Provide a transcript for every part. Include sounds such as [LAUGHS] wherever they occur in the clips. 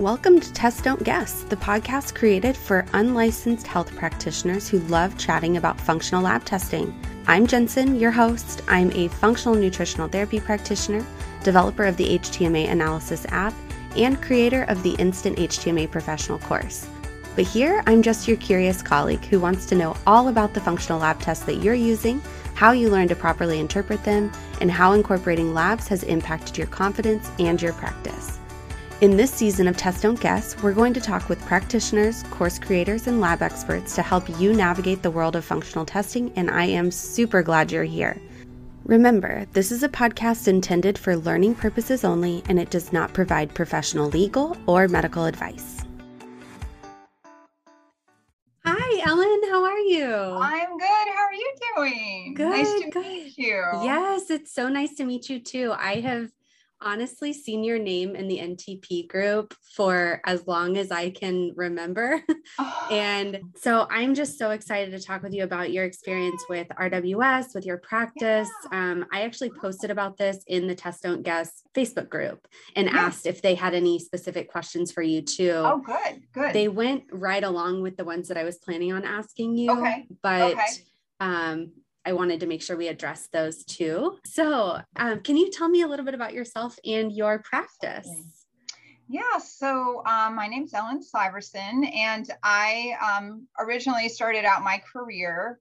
Welcome to Test Don't Guess, the podcast created for unlicensed health practitioners who love chatting about functional lab testing. I'm Jensen, your host. I'm a functional nutritional therapy practitioner, developer of the HTMA Analysis app, and creator of the Instant HTMA Professional course. But here, I'm just your curious colleague who wants to know all about the functional lab tests that you're using, how you learn to properly interpret them, and how incorporating labs has impacted your confidence and your practice. In this season of Test Don't Guess, we're going to talk with practitioners, course creators, and lab experts to help you navigate the world of functional testing, and I am super glad you're here. Remember, this is a podcast intended for learning purposes only, and it does not provide professional legal or medical advice. Hi, Ellen. How are you? I'm good. How are you doing? Good. Nice to good. meet you. Yes, it's so nice to meet you too. I have honestly seen your name in the NTP group for as long as I can remember. [LAUGHS] Oh, And so I'm just so excited to talk with you about your experience with RWS, with your practice. Um, I actually posted about this in the Test Don't Guess Facebook group and Yeah. asked if they had any specific questions for you too. oh, good. Good. They went right along with the ones that I was planning on asking you. Okay, But okay. um, I wanted to make sure we addressed those too. So, um, can you tell me a little bit about yourself and your practice? yeah. So um, my name's Ellen Syversen, and I um, originally started out my career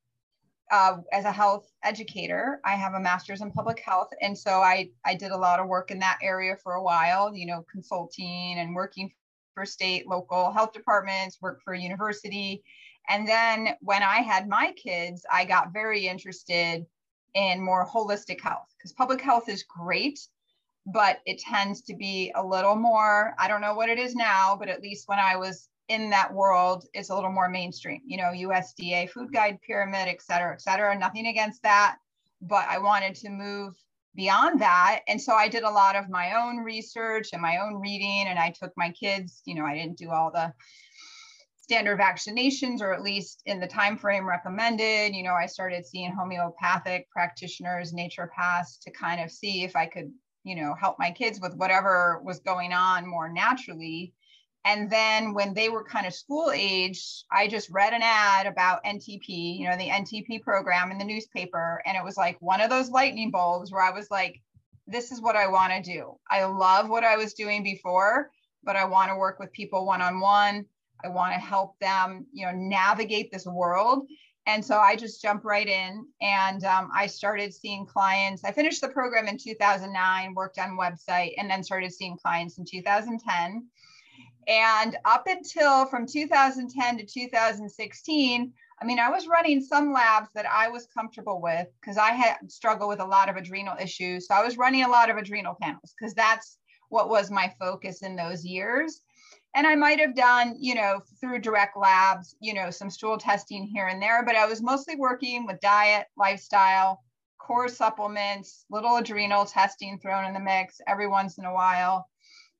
uh, as a health educator. I have a master's in public health, and so I I did a lot of work in that area for a while. You know, consulting and working for state, local health departments, work for a university. And then when I had my kids, I got very interested in more holistic health because public health is great, but it tends to be a little more, I don't know what it is now, but at least when I was in that world, it's a little more mainstream, you know, USDA food guide pyramid, et cetera, et cetera. Nothing against that, but I wanted to move beyond that. And so I did a lot of my own research and my own reading, and I took my kids, you know, I didn't do all the standard vaccinations or at least in the time frame recommended. You know i started seeing homeopathic practitioners nature naturopaths to kind of see if i could you know help my kids with whatever was going on more naturally. And then when they were kind of school age i just read an ad about ntp you know the ntp program in the newspaper. And it was like one of those lightning bulbs where i was like this is what i want to do. I love what i was doing before but i want to work with people one on one I want to help them, you know, navigate this world. And so I just jumped right in and um, I started seeing clients. I finished the program in 2009, worked on website, and then started seeing clients in 2010. And up until from 2010 to 2016, I mean, I was running some labs that I was comfortable with because I had struggled with a lot of adrenal issues. So I was running a lot of adrenal panels because that's what was my focus in those years and I might have done, you know, through direct labs, you know, some stool testing here and there, but I was mostly working with diet, lifestyle, core supplements, little adrenal testing thrown in the mix every once in a while,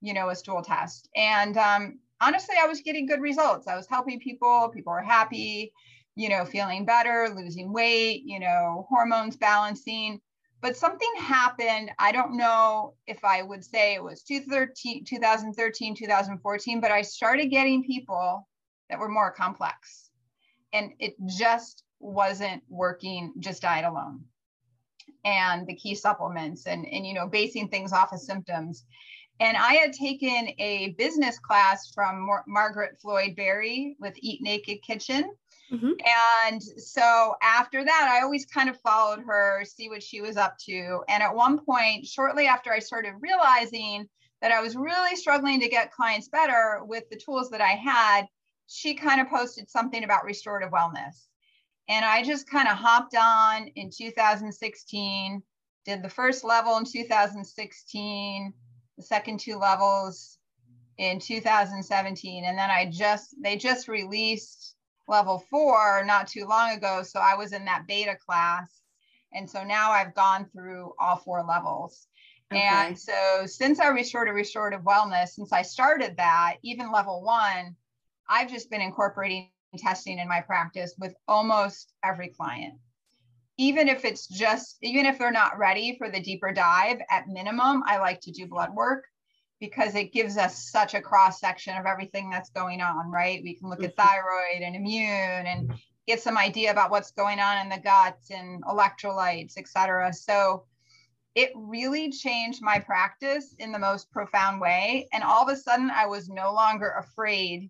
you know, a stool test. And um, honestly, I was getting good results. I was helping people, people were happy, you know, feeling better, losing weight, you know, hormones balancing but something happened. I don't know if I would say it was 2013, 2013, 2014, but I started getting people that were more complex. And it just wasn't working just diet alone. And the key supplements and, and you know, basing things off of symptoms. And I had taken a business class from Mar- Margaret Floyd Barry with Eat Naked Kitchen. Mhm. And so after that, I always kind of followed her, see what she was up to. And at one point, shortly after I started realizing that I was really struggling to get clients better with the tools that I had, she kind of posted something about restorative wellness. And I just kind of hopped on in 2016, did the first level in 2016, the second two levels in 2017. And then I just, they just released level four not too long ago. So I was in that beta class. And so now I've gone through all four levels. Okay. And so since I restored a restorative wellness, since I started that, even level one, I've just been incorporating testing in my practice with almost every client. Even if it's just, even if they're not ready for the deeper dive, at minimum, I like to do blood work because it gives us such a cross section of everything that's going on, right? We can look at mm-hmm. thyroid and immune and get some idea about what's going on in the gut and electrolytes, et cetera. So it really changed my practice in the most profound way. And all of a sudden, I was no longer afraid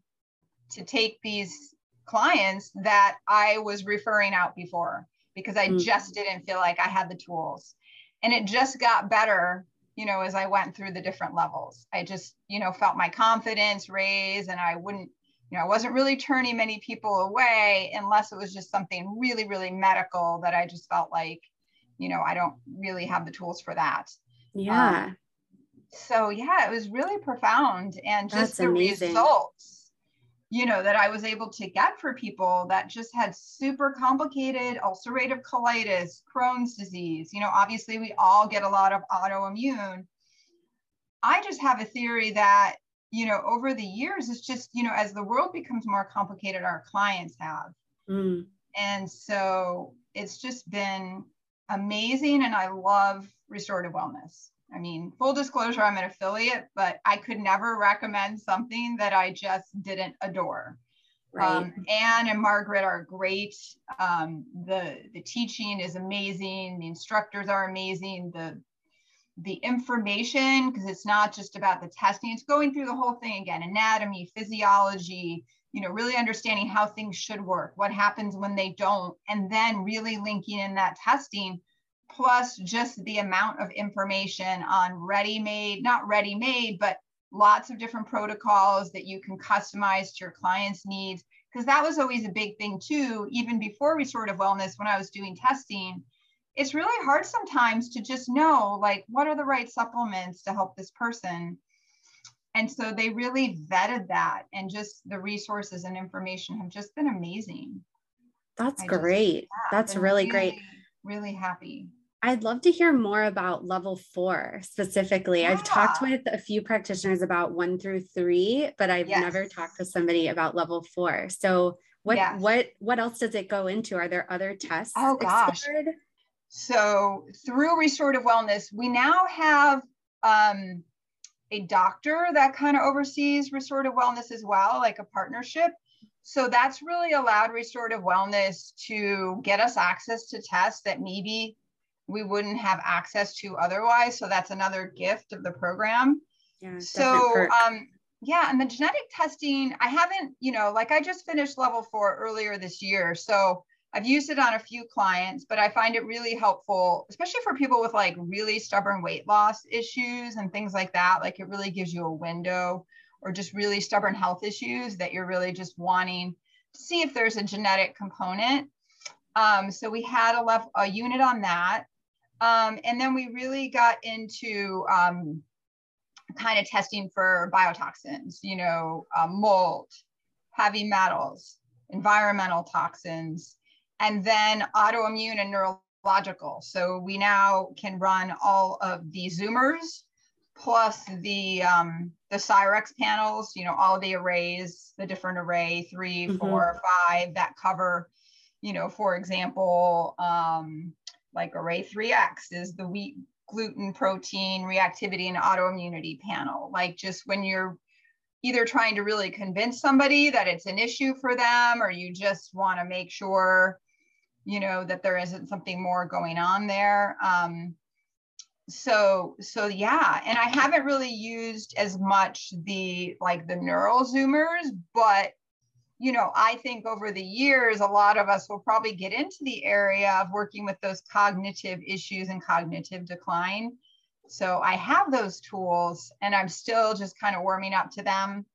to take these clients that I was referring out before because I mm-hmm. just didn't feel like I had the tools. And it just got better, you know, as I went through the different levels. I just, you know, felt my confidence raise and I wouldn't, you know, I wasn't really turning many people away unless it was just something really, really medical that I just felt like, you know, I don't really have the tools for that. Yeah. Um, so yeah, it was really profound and just That's the amazing. results you know that i was able to get for people that just had super complicated ulcerative colitis crohn's disease you know obviously we all get a lot of autoimmune. I just have a theory that you know over the years it's just you know as the world becomes more complicated our clients have. Mm. and so it's just been amazing and i love restorative wellness I mean, full disclosure, I'm an affiliate, but I could never recommend something that I just didn't adore. Right. Um, Anne and Margaret are great. Um, the the teaching is amazing. The instructors are amazing. The the information, because it's not just about the testing, it's going through the whole thing again, anatomy, physiology, you know, really understanding how things should work, what happens when they don't, and then really linking in that testing plus just the amount of information on ready made, not ready made, but lots of different protocols that you can customize to your client's needs. Because that was always a big thing too, even before restorative wellness, when I was doing testing. It's really hard sometimes to just know like what are the right supplements to help this person. And so they really vetted that, and just the resources and information have just been amazing. That's I great. Just, yeah, That's really, really great. Really happy. I'd love to hear more about level four specifically. Yeah. I've talked with a few practitioners about one through three, but I've yes. never talked to somebody about level four. So what yes. what what else does it go into? Are there other tests? Oh gosh. Explored? So through restorative wellness, we now have um, a doctor that kind of oversees restorative wellness as well, like a partnership. So that's really allowed restorative wellness to get us access to tests that maybe we wouldn't have access to otherwise. So that's another gift of the program. Yeah, so um, yeah, and the genetic testing, I haven't, you know, like I just finished level four earlier this year. So I've used it on a few clients, but I find it really helpful, especially for people with like really stubborn weight loss issues and things like that. Like it really gives you a window or just really stubborn health issues that you're really just wanting to see if there's a genetic component. Um, so we had a, level, a unit on that. Um, and then we really got into um, kind of testing for biotoxins, you know, uh, mold, heavy metals, environmental toxins, and then autoimmune and neurological. So we now can run all of the Zoomers plus the um, the Cyrex panels, you know, all the arrays, the different array, three, mm-hmm. four, five that cover, you know, for example, um, like Array 3X is the wheat gluten protein reactivity and autoimmunity panel. Like just when you're either trying to really convince somebody that it's an issue for them or you just want to make sure you know that there isn't something more going on there um, so so yeah and i haven't really used as much the like the neural zoomers but you know, I think over the years, a lot of us will probably get into the area of working with those cognitive issues and cognitive decline. So I have those tools and I'm still just kind of warming up to them.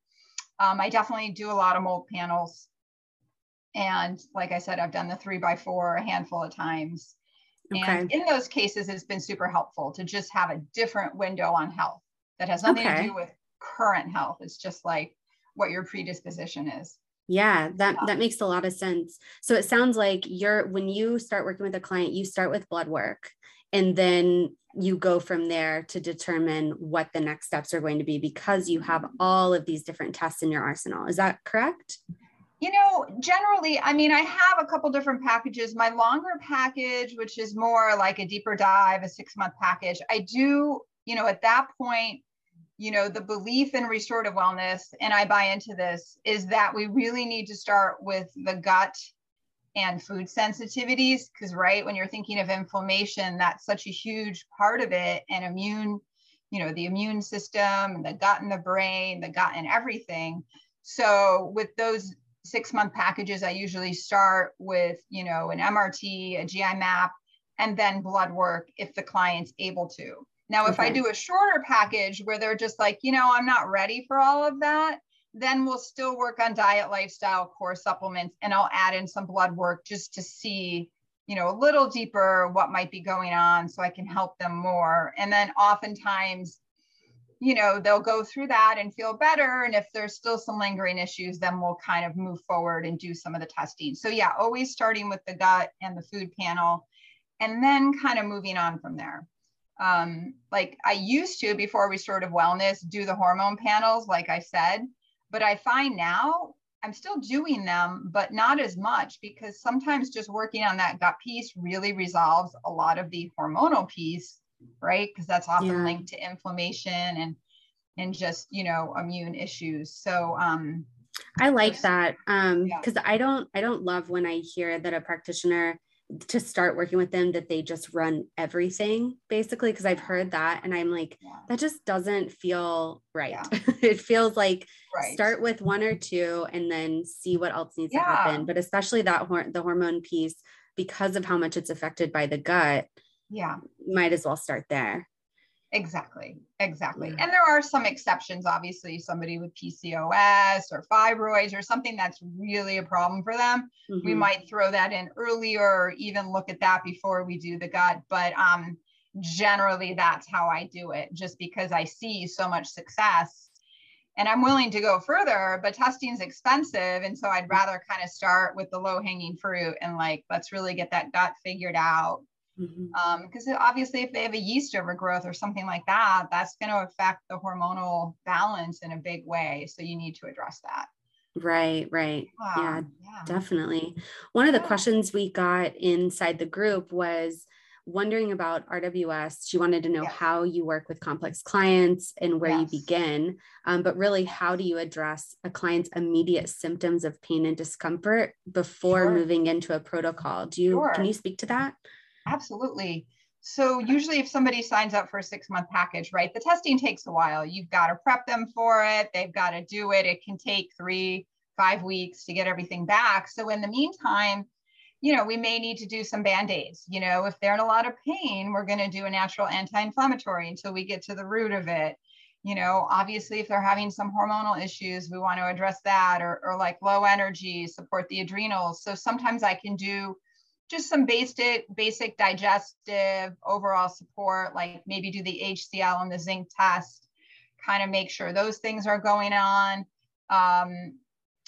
Um, I definitely do a lot of mold panels. And like I said, I've done the three by four a handful of times. Okay. And in those cases, it's been super helpful to just have a different window on health that has nothing okay. to do with current health. It's just like what your predisposition is. Yeah, that that makes a lot of sense. So it sounds like you're when you start working with a client, you start with blood work and then you go from there to determine what the next steps are going to be because you have all of these different tests in your arsenal. Is that correct? You know, generally, I mean, I have a couple different packages. My longer package, which is more like a deeper dive, a six month package, I do, you know, at that point, you know, the belief in restorative wellness, and I buy into this, is that we really need to start with the gut and food sensitivities. Because, right, when you're thinking of inflammation, that's such a huge part of it, and immune, you know, the immune system, the gut and the brain, the gut and everything. So, with those six month packages, I usually start with, you know, an MRT, a GI map, and then blood work if the client's able to. Now, if. I do a shorter package where they're just like, you know, I'm not ready for all of that, then we'll still work on diet, lifestyle, core supplements, and I'll add in some blood work just to see, you know, a little deeper what might be going on so I can help them more. And then oftentimes, you know, they'll go through that and feel better. And if there's still some lingering issues, then we'll kind of move forward and do some of the testing. So, yeah, always starting with the gut and the food panel, and then kind of moving on from there um, like I used to before restorative wellness do the hormone panels, like I said, but I find now I'm still doing them, but not as much because sometimes just working on that gut piece really resolves a lot of the hormonal piece, right? Because that's often yeah. linked to inflammation and and just you know immune issues. So um, I like that um, because yeah. I don't I don't love when I hear that a practitioner to start working with them that they just run everything basically because I've heard that and I'm like yeah. that just doesn't feel right. Yeah. [LAUGHS] it feels like right. start with one or two and then see what else needs yeah. to happen. But especially that hor- the hormone piece because of how much it's affected by the gut. Yeah. Might as well start there. Exactly. Exactly. Yeah. And there are some exceptions, obviously, somebody with PCOS or fibroids or something that's really a problem for them. Mm-hmm. We might throw that in earlier or even look at that before we do the gut. But um, generally, that's how I do it, just because I see so much success. And I'm willing to go further, but testing is expensive. And so I'd rather kind of start with the low hanging fruit and like, let's really get that gut figured out because mm-hmm. um, obviously if they have a yeast overgrowth or something like that that's going to affect the hormonal balance in a big way so you need to address that right right yeah, yeah, yeah. definitely one of the yeah. questions we got inside the group was wondering about rws she wanted to know yes. how you work with complex clients and where yes. you begin um, but really how do you address a client's immediate symptoms of pain and discomfort before sure. moving into a protocol do you sure. can you speak to that Absolutely. So usually if somebody signs up for a six month package, right, the testing takes a while. You've got to prep them for it. They've got to do it. It can take three, five weeks to get everything back. So in the meantime, you know, we may need to do some band-aids. You know, if they're in a lot of pain, we're going to do a natural anti-inflammatory until we get to the root of it. You know, obviously, if they're having some hormonal issues, we want to address that or, or like low energy, support the adrenals. So sometimes I can do just some basic basic digestive overall support like maybe do the hcl and the zinc test kind of make sure those things are going on. Um,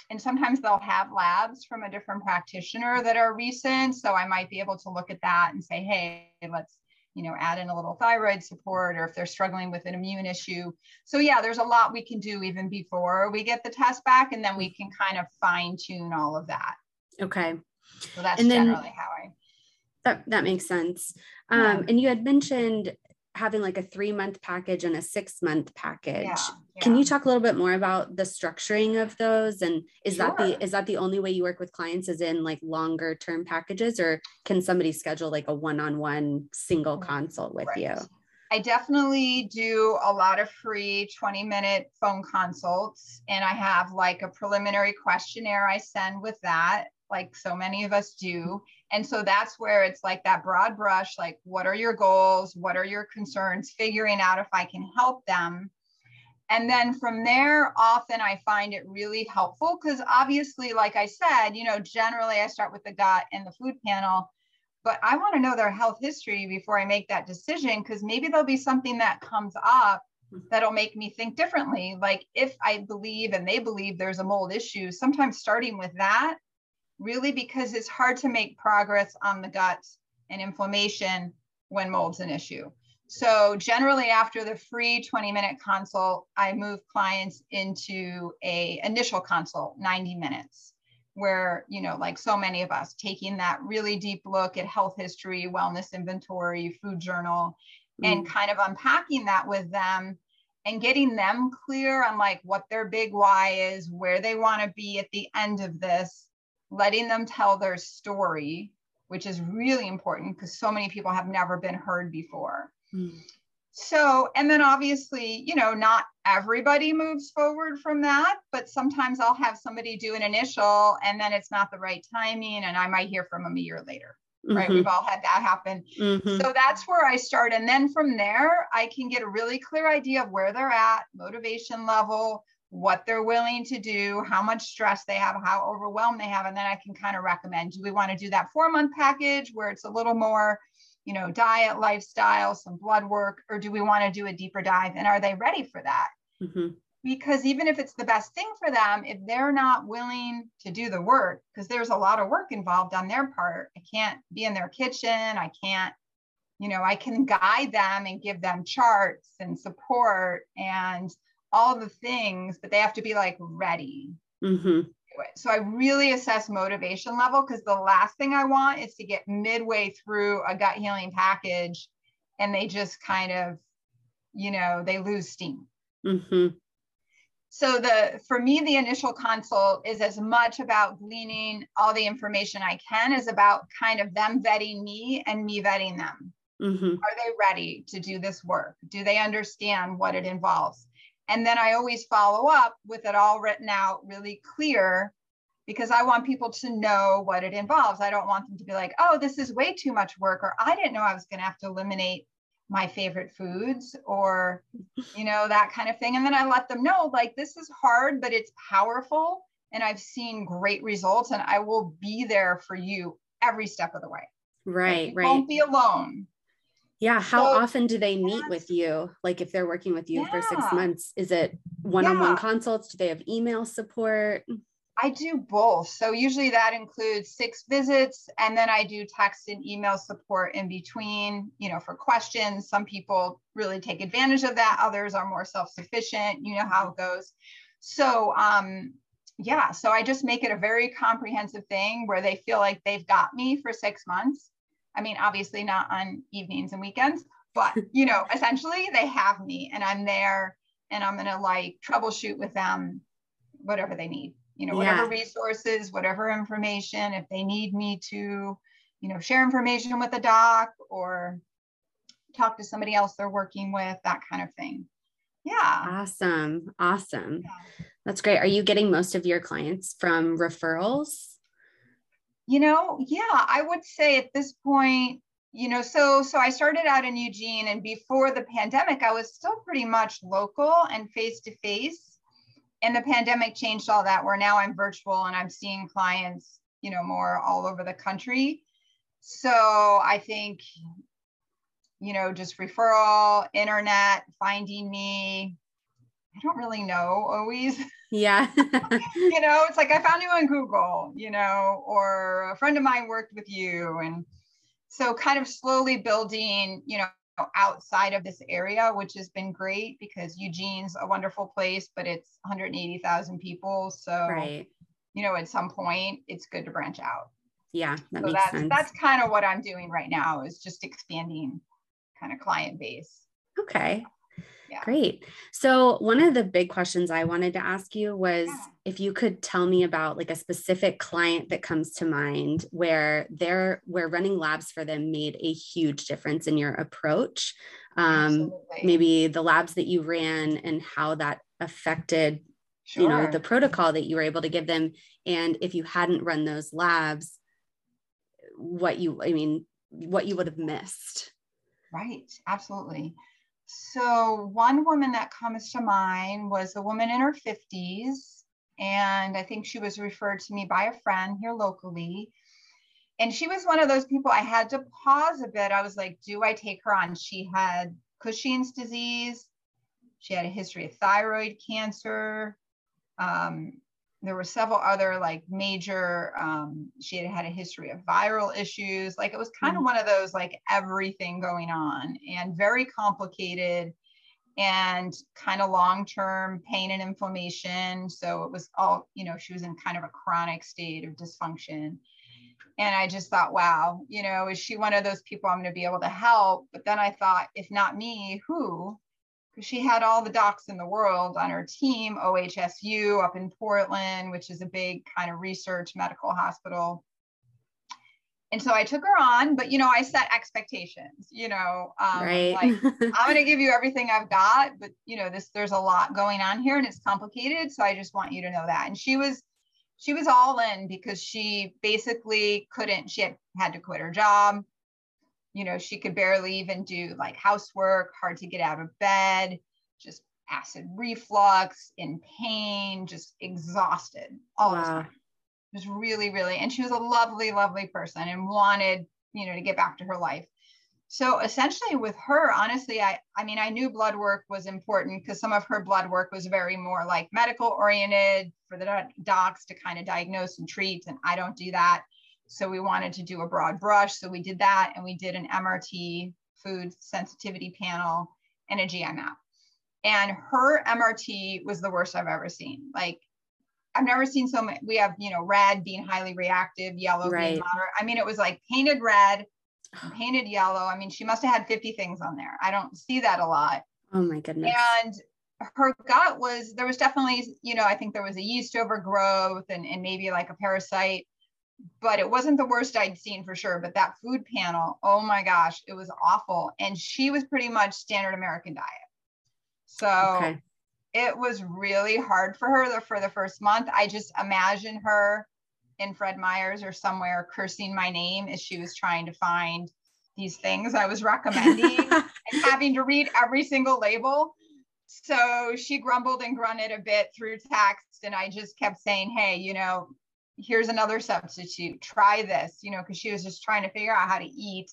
and sometimes they'll have labs from a different practitioner that are recent so i might be able to look at that and say hey let's you know add in a little thyroid support or if they're struggling with an immune issue. So yeah there's a lot we can do even before we get the test back and then we can kind of fine tune all of that. Okay so that's and then, generally how I. That that makes sense. Um, yeah. And you had mentioned having like a three month package and a six month package. Yeah, yeah. Can you talk a little bit more about the structuring of those? And is sure. that the is that the only way you work with clients is in like longer term packages, or can somebody schedule like a one on one single consult with right. you? I definitely do a lot of free 20 minute phone consults, and I have like a preliminary questionnaire I send with that like so many of us do. And so that's where it's like that broad brush like, what are your goals? What are your concerns? Figuring out if I can help them. And then from there, often I find it really helpful because obviously, like I said, you know, generally I start with the gut and the food panel, but I want to know their health history before I make that decision because maybe there'll be something that comes up mm-hmm. that'll make me think differently. Like if I believe and they believe there's a mold issue, sometimes starting with that really because it's hard to make progress on the gut and inflammation when mold's an issue. So generally after the free 20 minute consult, I move clients into a initial consult, 90 minutes, where, you know, like so many of us taking that really deep look at health history, wellness inventory, food journal, mm. and kind of unpacking that with them and getting them clear on like what their big why is, where they want to be at the end of this, letting them tell their story, which is really important because so many people have never been heard before. Mm. So, and then obviously, you know, not everybody moves forward from that, but sometimes I'll have somebody do an initial and then it's not the right timing and I might hear from them a year later. Mm-hmm. Right. We've all had that happen. Mm-hmm. So that's where I start. And then from there, I can get a really clear idea of where they're at, motivation level, what they're willing to do, how much stress they have, how overwhelmed they have. And then I can kind of recommend do we want to do that four month package where it's a little more you know, diet, lifestyle, some blood work, or do we want to do a deeper dive? And are they ready for that? Mm-hmm. Because even if it's the best thing for them, if they're not willing to do the work, because there's a lot of work involved on their part, I can't be in their kitchen. I can't, you know, I can guide them and give them charts and support and all the things, but they have to be like ready. Mm-hmm. So I really assess motivation level because the last thing I want is to get midway through a gut healing package and they just kind of, you know, they lose steam. Mm-hmm. So the for me, the initial consult is as much about gleaning all the information I can as about kind of them vetting me and me vetting them. Mm-hmm. Are they ready to do this work? Do they understand what it involves? And then I always follow up with it all written out really clear because I want people to know what it involves. I don't want them to be like, oh, this is way too much work, or I didn't know I was going to have to eliminate my favorite foods, or, you know, that kind of thing. And then I let them know, like, this is hard, but it's powerful. And I've seen great results, and I will be there for you every step of the way. Right, like, right. Won't be alone. Yeah. How so, often do they meet with you? Like if they're working with you yeah. for six months, is it one-on-one consults? Do they have email support? I do both. So usually that includes six visits and then I do text and email support in between, you know, for questions. Some people really take advantage of that. Others are more self-sufficient. You know how it goes. So um yeah, so I just make it a very comprehensive thing where they feel like they've got me for 6 months I mean, obviously not on evenings and weekends, but you know, [LAUGHS] essentially they have me and I'm there and I'm going to like troubleshoot with them whatever they need. You know, whatever yeah. resources, whatever information, if they need me to, you know, share information with a doc or talk to somebody else they're working with, that kind of thing. Yeah. Awesome. Awesome. Yeah. That's great. Are you getting most of your clients from referrals? You know, yeah, I would say at this point, you know, so so I started out in Eugene and before the pandemic, I was still pretty much local and face to face. And the pandemic changed all that where now I'm virtual and I'm seeing clients, you know, more all over the country. So I think, you know, just referral, internet, finding me. I don't really know always. [LAUGHS] Yeah. [LAUGHS] you know, it's like I found you on Google, you know, or a friend of mine worked with you. And so kind of slowly building, you know, outside of this area, which has been great because Eugene's a wonderful place, but it's 180,000 people. So, right. you know, at some point it's good to branch out. Yeah, that so that's, sense. That's kind of what I'm doing right now is just expanding kind of client base. Okay. Great. So, one of the big questions I wanted to ask you was yeah. if you could tell me about like a specific client that comes to mind where they're where running labs for them made a huge difference in your approach. Um, maybe the labs that you ran and how that affected sure. you know the protocol that you were able to give them and if you hadn't run those labs what you i mean what you would have missed right absolutely so, one woman that comes to mind was a woman in her 50s. And I think she was referred to me by a friend here locally. And she was one of those people I had to pause a bit. I was like, do I take her on? She had Cushing's disease. She had a history of thyroid cancer. Um, there were several other like major um, she had had a history of viral issues. Like it was kind of mm-hmm. one of those like everything going on and very complicated and kind of long-term pain and inflammation. So it was all you know she was in kind of a chronic state of dysfunction. And i just thought wow you know is she one of those people i'm going to be able to help? But then i thought if not me who because she had all the docs in the world on her team, OHSU up in Portland, which is a big kind of research medical hospital. And so I took her on, but you know, I set expectations, you know, um, right. like [LAUGHS] I'm going to give you everything I've got, but you know, this, there's a lot going on here and it's complicated. So I just want you to know that. And she was, she was all in because she basically couldn't, she had, had to quit her job you know, she could barely even do like housework, hard to get out of bed, just acid reflux, in pain, just exhausted all wow. the time. It was really, really, and she was a lovely, lovely person and wanted, you know, to get back to her life. So essentially with her, honestly, I, I mean, I knew blood work was important because some of her blood work was very more like medical oriented for the docs to kind of diagnose and treat. And I don't do that. So we wanted to do a broad brush. So we did that and we did an MRT food sensitivity panel and a GI map. And her MRT was the worst I've ever seen. Like I've never seen so many. We have, you know, red being highly reactive, yellow right. being moderate. I mean, it was like painted red, [SIGHS] painted yellow. I mean, she must have had 50 things on there. I don't see that a lot. Oh my goodness. And her gut was, there was definitely, you know, I think there was a yeast overgrowth and, and maybe like a parasite but it wasn't the worst I'd seen for sure. But that food panel, oh my gosh, it was awful. And she was pretty much standard American diet. So okay. it was really hard for her for the first month. I just imagine her in Fred Meyer's or somewhere cursing my name as she was trying to find these things I was recommending [LAUGHS] and having to read every single label. So she grumbled and grunted a bit through text. And I just kept saying, hey, you know, here's another substitute try this you know because she was just trying to figure out how to eat.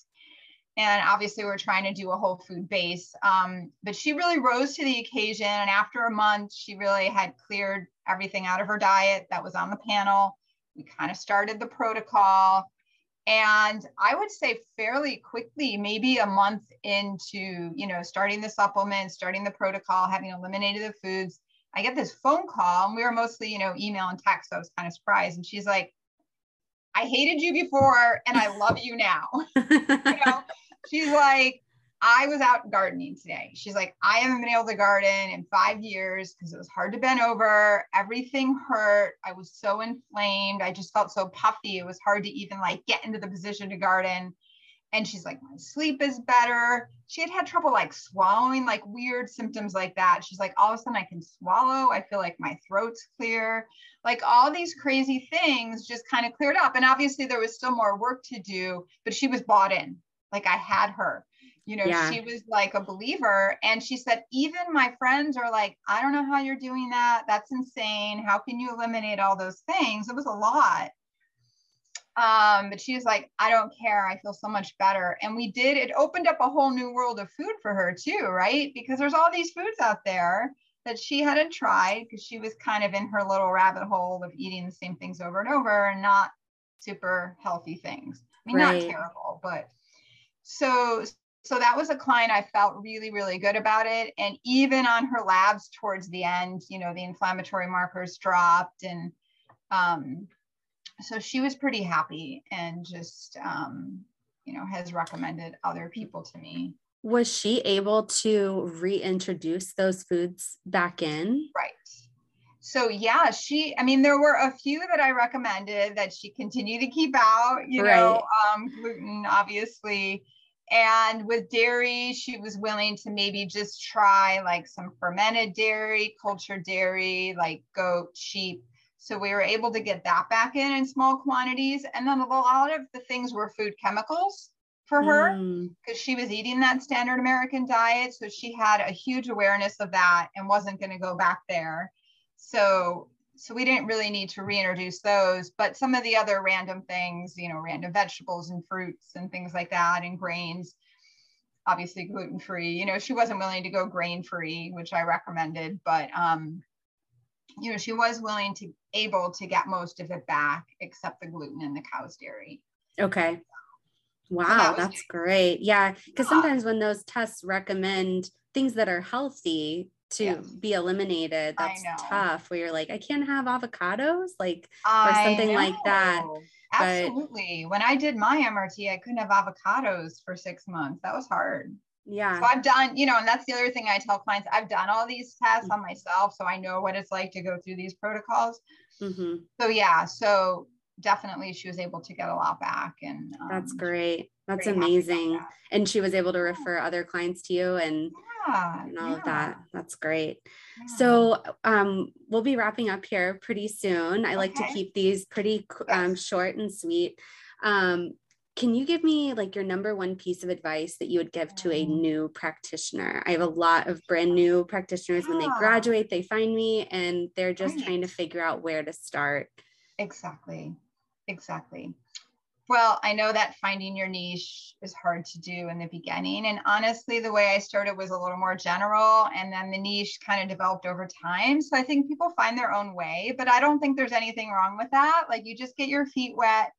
And obviously we're trying to do a whole food base. Um, but she really rose to the occasion and after a month she really had cleared everything out of her diet that was on the panel. We kind of started the protocol. And i would say fairly quickly maybe a month into you know starting the supplement starting the protocol having eliminated the foods I get this phone call, and we were mostly, you know, email and text. So I was kind of surprised. And she's like, I hated you before and I love you now. [LAUGHS] you [LAUGHS] know, she's like, I was out gardening today. She's like, I haven't been able to garden in five years because it was hard to bend over. Everything hurt. I was so inflamed. I just felt so puffy. It was hard to even like get into the position to garden and she's like my sleep is better. She had had trouble like swallowing like weird symptoms like that. She's like all of a sudden i can swallow. I feel like my throat's clear. Like all these crazy things just kind of cleared up. And obviously there was still more work to do but she was bought in. Like i had her. You know yeah. she was like a believer. And she said even my friends are like i don't know how you're doing that. That's insane. How can you eliminate all those things it was a lot um, but she was like, I don't care. I feel so much better. And we did, it opened up a whole new world of food for her too, right? Because there's all these foods out there that she hadn't tried because she was kind of in her little rabbit hole of eating the same things over and over and not super healthy things. I mean, right. not terrible, but so so that was a client I felt really, really good about it. And even on her labs towards the end, you know, the inflammatory markers dropped and um, so she was pretty happy and just um, you know has recommended other people to me. Was she able to reintroduce those foods back in? Right. So yeah she i mean there were a few that i recommended that she continued to keep out you right. know um, gluten obviously. And with dairy she was willing to maybe just try like some fermented dairy cultured dairy like goat sheep so we were able to get that back in in small quantities. And then a lot of the things were food chemicals for her because mm. she was eating that standard American diet. So she had a huge awareness of that and wasn't going to go back there. So so we didn't really need to reintroduce those, but some of the other random things, you know, random vegetables and fruits and things like that and grains, obviously gluten free. You know, she wasn't willing to go grain free, which I recommended, but um, you know, she was willing to able to get most of it back except the gluten and the cow's dairy. Okay. Wow, so that that's great. Yeah, because yeah. sometimes when those tests recommend things that are healthy to yes. be eliminated, that's tough. Where you're like, I can't have avocados, like or something like that. Absolutely. But, when I did my MRT, I couldn't have avocados for six months. That was hard. Yeah. So I've done, you know, and that's the other thing I tell clients. I've done all these tests on myself, so I know what it's like to go through these protocols. Mm-hmm. So yeah, so definitely she was able to get a lot back, and um, that's great. That's amazing. That. And she was able to refer other clients to you, and yeah, and all yeah. of that. That's great. Yeah. So um, we'll be wrapping up here pretty soon. I okay. like to keep these pretty um, short and sweet. Um, can you give me like your number one piece of advice that you would give to a mm. new practitioner? I have a lot of brand new practitioners when they graduate, they find me and they're just right. trying to figure out where to start. Exactly. Exactly. Well, I know that finding your niche is hard to do in the beginning. And honestly, the way I started was a little more general, and then the niche kind of developed over time. So I think people find their own way, but I don't think there's anything wrong with that. Like you just get your feet wet,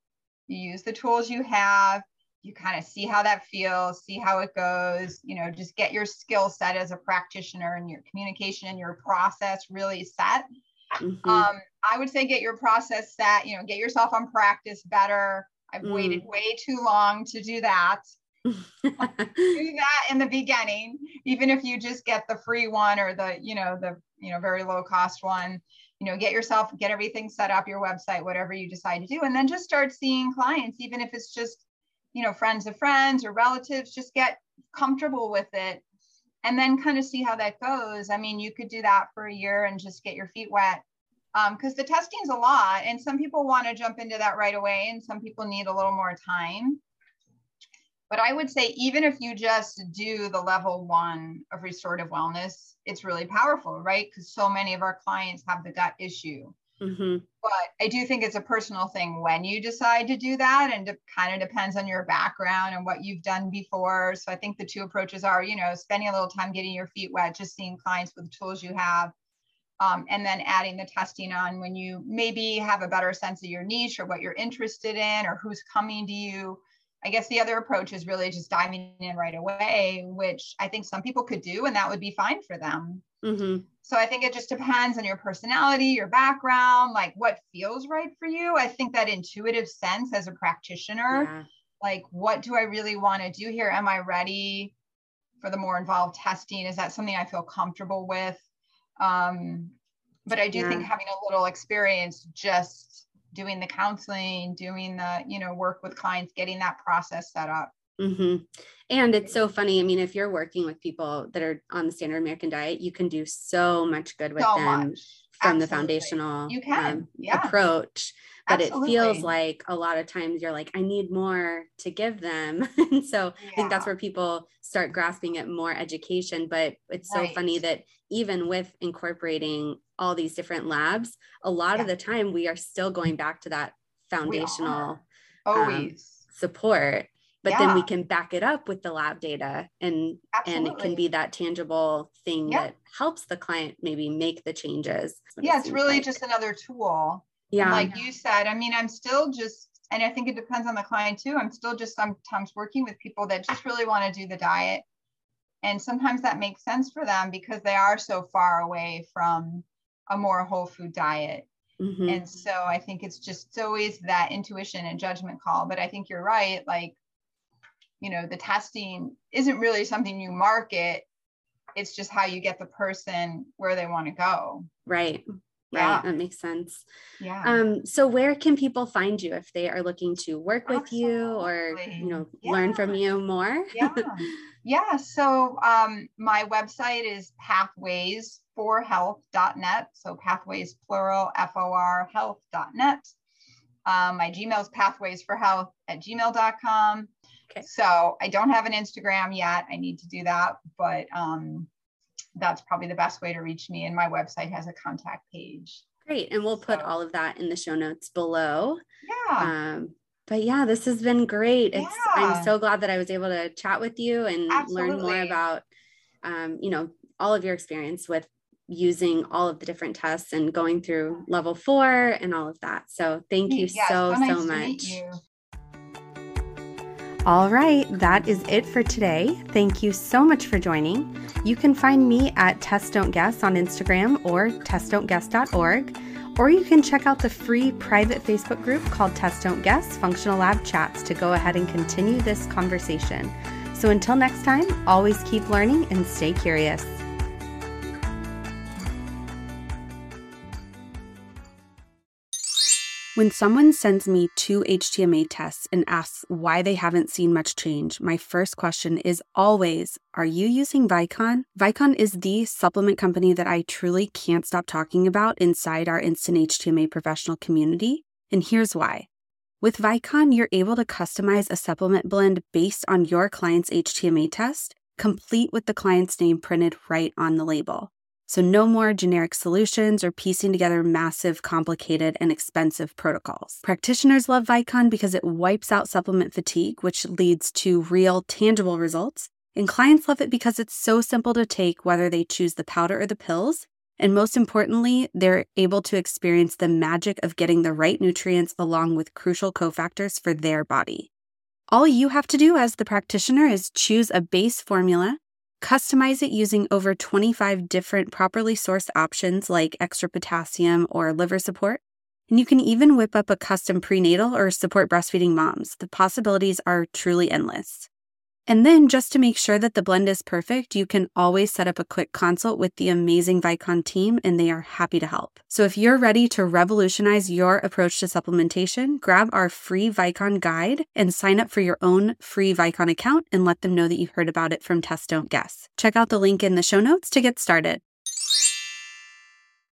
you use the tools you have, you kind of see how that feels, see how it goes, you know, just get your skill set as a practitioner and your communication and your process really set. Mm-hmm. Um, I would say get your process set, you know, get yourself on practice better I've mm. waited way too long to do that. [LAUGHS] do that in the beginning, even if you just get the free one or the, you know, the, you know, very low cost one, you know, get yourself, get everything set up, your website, whatever you decide to do, and then just start seeing clients, even if it's just, you know, friends of friends or relatives, just get comfortable with it and then kind of see how that goes. I mean, you could do that for a year and just get your feet wet because um, the testing is a lot and some people want to jump into that right away and some people need a little more time but i would say even if you just do the level one of restorative wellness it's really powerful right because so many of our clients have the gut issue mm-hmm. but i do think it's a personal thing when you decide to do that and it kind of depends on your background and what you've done before so i think the two approaches are you know spending a little time getting your feet wet just seeing clients with the tools you have um, and then adding the testing on when you maybe have a better sense of your niche or what you're interested in or who's coming to you. I guess the other approach is really just diving in right away, which I think some people could do, and that would be fine for them. Mm-hmm. So I think it just depends on your personality, your background, like what feels right for you. I think that intuitive sense as a practitioner, yeah. like what do I really want to do here? Am I ready for the more involved testing? Is that something I feel comfortable with? Um, but I do yeah. think having a little experience just doing the counseling, doing the, you know, work with clients, getting that process set up. Mm-hmm. And it's so funny. I mean, if you're working with people that are on the standard American diet, you can do so much good with so them much. from Absolutely. the foundational you can. Um, yeah. approach but Absolutely. it feels like a lot of times you're like i need more to give them [LAUGHS] and so yeah. i think that's where people start grasping at more education but it's so right. funny that even with incorporating all these different labs a lot yeah. of the time we are still going back to that foundational um, support but yeah. then we can back it up with the lab data and Absolutely. and it can be that tangible thing that helps the client maybe make the changes yeah it's really like. just another tool yeah. Like you said, I mean, I'm still just, and I think it depends on the client too. I'm still just sometimes working with people that just really want to do the diet. And sometimes that makes sense for them because they are so far away from a more whole food diet. Mm-hmm. And so I think it's just it's always that intuition and judgment call. But I think you're right. Like, you know, the testing isn't really something you market. It's just how you get the person where they want to go. Right right yeah. that makes sense yeah um so where can people find you if they are looking to work with Absolutely. you or you know yeah. learn from you more yeah [LAUGHS] yeah so um my website is pathways for health.net so pathways plural f-o-r health.net um, my gmail is pathways for health at gmail.com okay. so i don't have an instagram yet i need to do that but um that's probably the best way to reach me. And my website has a contact page. Great. And we'll put so. all of that in the show notes below. Yeah. Um, but yeah, this has been great. It's yeah. I'm so glad that I was able to chat with you and Absolutely. learn more about um, you know, all of your experience with using all of the different tests and going through level four and all of that. So thank you so, so, nice so much. All right, that is it for today. Thank you so much for joining. You can find me at Test Don't Guess on Instagram or testdon'tguess.org, or you can check out the free private Facebook group called Test Don't Guess Functional Lab Chats to go ahead and continue this conversation. So until next time, always keep learning and stay curious. When someone sends me two HTMA tests and asks why they haven't seen much change, my first question is always Are you using Vicon? Vicon is the supplement company that I truly can't stop talking about inside our Instant HTMA professional community. And here's why. With Vicon, you're able to customize a supplement blend based on your client's HTMA test, complete with the client's name printed right on the label. So, no more generic solutions or piecing together massive, complicated, and expensive protocols. Practitioners love Vicon because it wipes out supplement fatigue, which leads to real, tangible results. And clients love it because it's so simple to take, whether they choose the powder or the pills. And most importantly, they're able to experience the magic of getting the right nutrients along with crucial cofactors for their body. All you have to do as the practitioner is choose a base formula Customize it using over 25 different properly sourced options like extra potassium or liver support. And you can even whip up a custom prenatal or support breastfeeding moms. The possibilities are truly endless. And then, just to make sure that the blend is perfect, you can always set up a quick consult with the amazing Vicon team, and they are happy to help. So, if you're ready to revolutionize your approach to supplementation, grab our free Vicon guide and sign up for your own free Vicon account and let them know that you heard about it from Test Don't Guess. Check out the link in the show notes to get started.